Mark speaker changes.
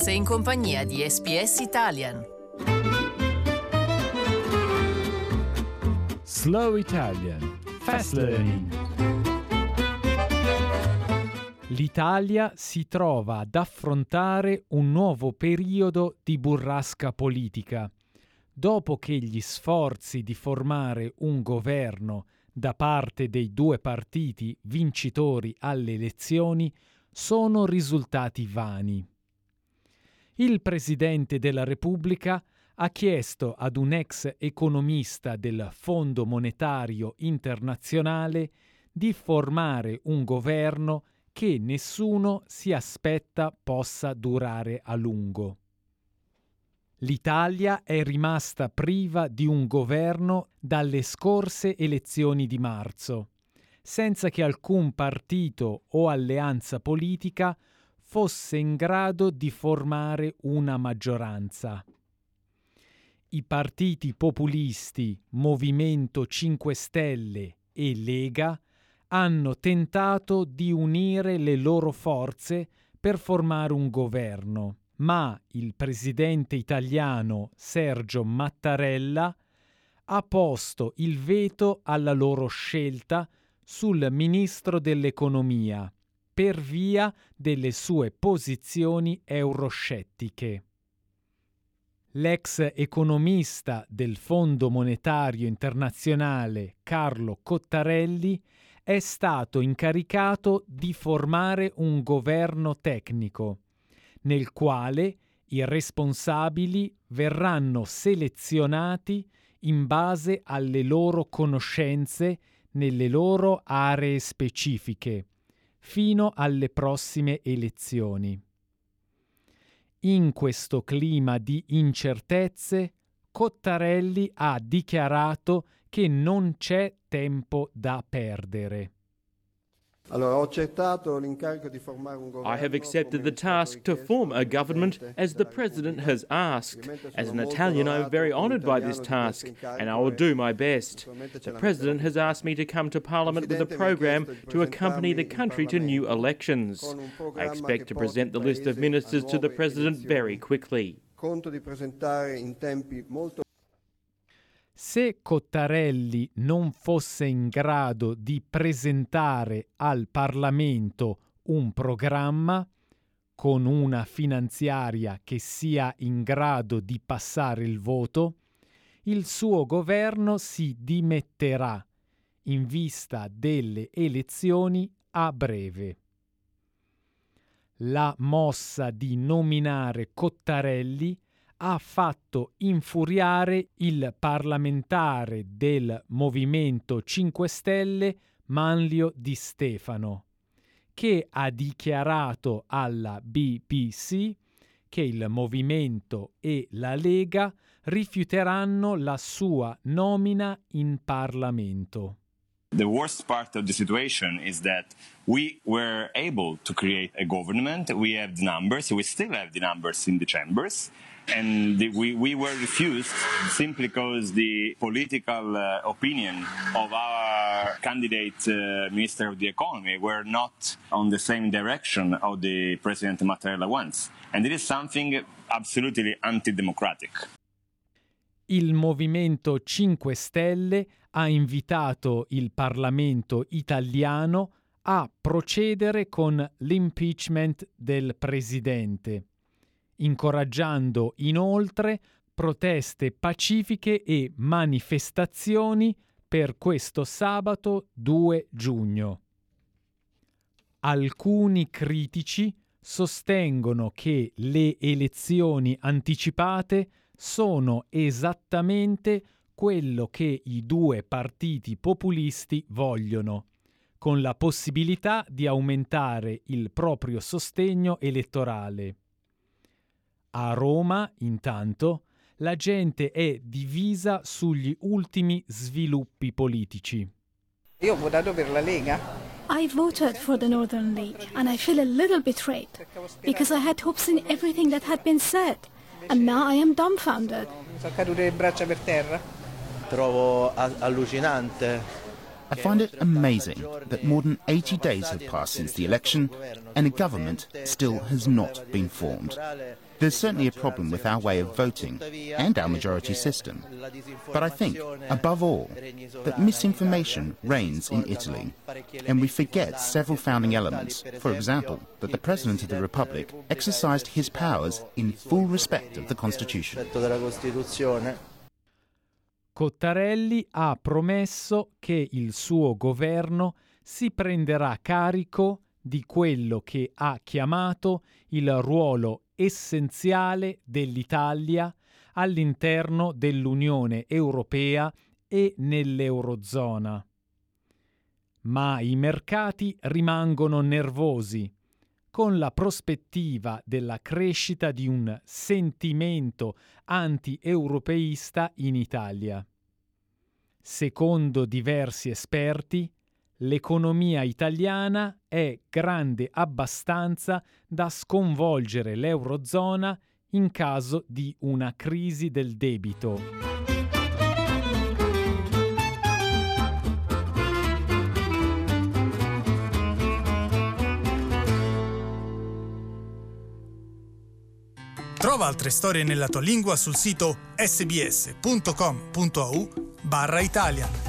Speaker 1: Sei in compagnia di SPS Italian.
Speaker 2: Slow Italian Fast Learning. L'Italia si trova ad affrontare un nuovo periodo di burrasca politica, dopo che gli sforzi di formare un governo da parte dei due partiti vincitori alle elezioni sono risultati vani. Il Presidente della Repubblica ha chiesto ad un ex economista del Fondo Monetario Internazionale di formare un governo che nessuno si aspetta possa durare a lungo. L'Italia è rimasta priva di un governo dalle scorse elezioni di marzo, senza che alcun partito o alleanza politica fosse in grado di formare una maggioranza. I partiti populisti Movimento 5 Stelle e Lega hanno tentato di unire le loro forze per formare un governo ma il presidente italiano Sergio Mattarella ha posto il veto alla loro scelta sul ministro dell'economia per via delle sue posizioni euroscettiche. L'ex economista del Fondo Monetario Internazionale Carlo Cottarelli è stato incaricato di formare un governo tecnico nel quale i responsabili verranno selezionati in base alle loro conoscenze nelle loro aree specifiche, fino alle prossime elezioni. In questo clima di incertezze, Cottarelli ha dichiarato che non c'è tempo da perdere.
Speaker 3: I
Speaker 4: have accepted the task to form a government as the President has asked. As an Italian, I am very honoured by this task and I will do my best. The President has asked me to come to Parliament with a programme to accompany the country to new elections. I expect to present the list of ministers to the President very quickly.
Speaker 2: Se Cottarelli non fosse in grado di presentare al Parlamento un programma con una finanziaria che sia in grado di passare il voto, il suo governo si dimetterà in vista delle elezioni a breve. La mossa di nominare Cottarelli ha fatto infuriare il parlamentare del Movimento 5 Stelle Manlio Di Stefano, che ha dichiarato alla BBC che il movimento e la Lega rifiuteranno la sua nomina in Parlamento.
Speaker 5: The worst part of the situation is that we were able to create a government. We have the numbers, we still have the numbers in the chambers. And the, we, we were refused simply because the political uh, opinion of our candidate uh, minister of the economy were not on the same direction of the president Mattarella wants. And it is something absolutely antidemocratic.
Speaker 2: Il Movimento 5 Stelle ha invitato il Parlamento italiano a procedere con l'impeachment del presidente incoraggiando inoltre proteste pacifiche e manifestazioni per questo sabato 2 giugno. Alcuni critici sostengono che le elezioni anticipate sono esattamente quello che i due partiti populisti vogliono, con la possibilità di aumentare il proprio sostegno elettorale. A Roma, intanto, la gente è divisa sugli ultimi sviluppi politici.
Speaker 6: Io ho votato per la Lega.
Speaker 7: I voted for the Northern League and I feel a little betrayed because I had hopes in everything that had been said and now I am dumbfounded.
Speaker 6: Mi sono cadute le braccia per terra.
Speaker 8: Trovo allucinante
Speaker 3: I find it amazing that more than 80 days have passed since the election and a government still has not been formed. There's certainly a problem with our way of voting and our majority system. But I think, above all, that misinformation reigns in Italy. And we forget several founding elements. For example, that the President of the Republic exercised his powers in full respect of the Constitution.
Speaker 2: Cottarelli ha promesso che il suo governo si prenderà carico di quello che ha chiamato il ruolo essenziale dell'Italia all'interno dell'Unione Europea e nell'Eurozona. Ma i mercati rimangono nervosi con la prospettiva della crescita di un sentimento anti-europeista in Italia. Secondo diversi esperti, l'economia italiana è grande abbastanza da sconvolgere l'Eurozona in caso di una crisi del debito.
Speaker 8: Trova altre storie nella tua lingua sul sito sbs.com.au barra Italia.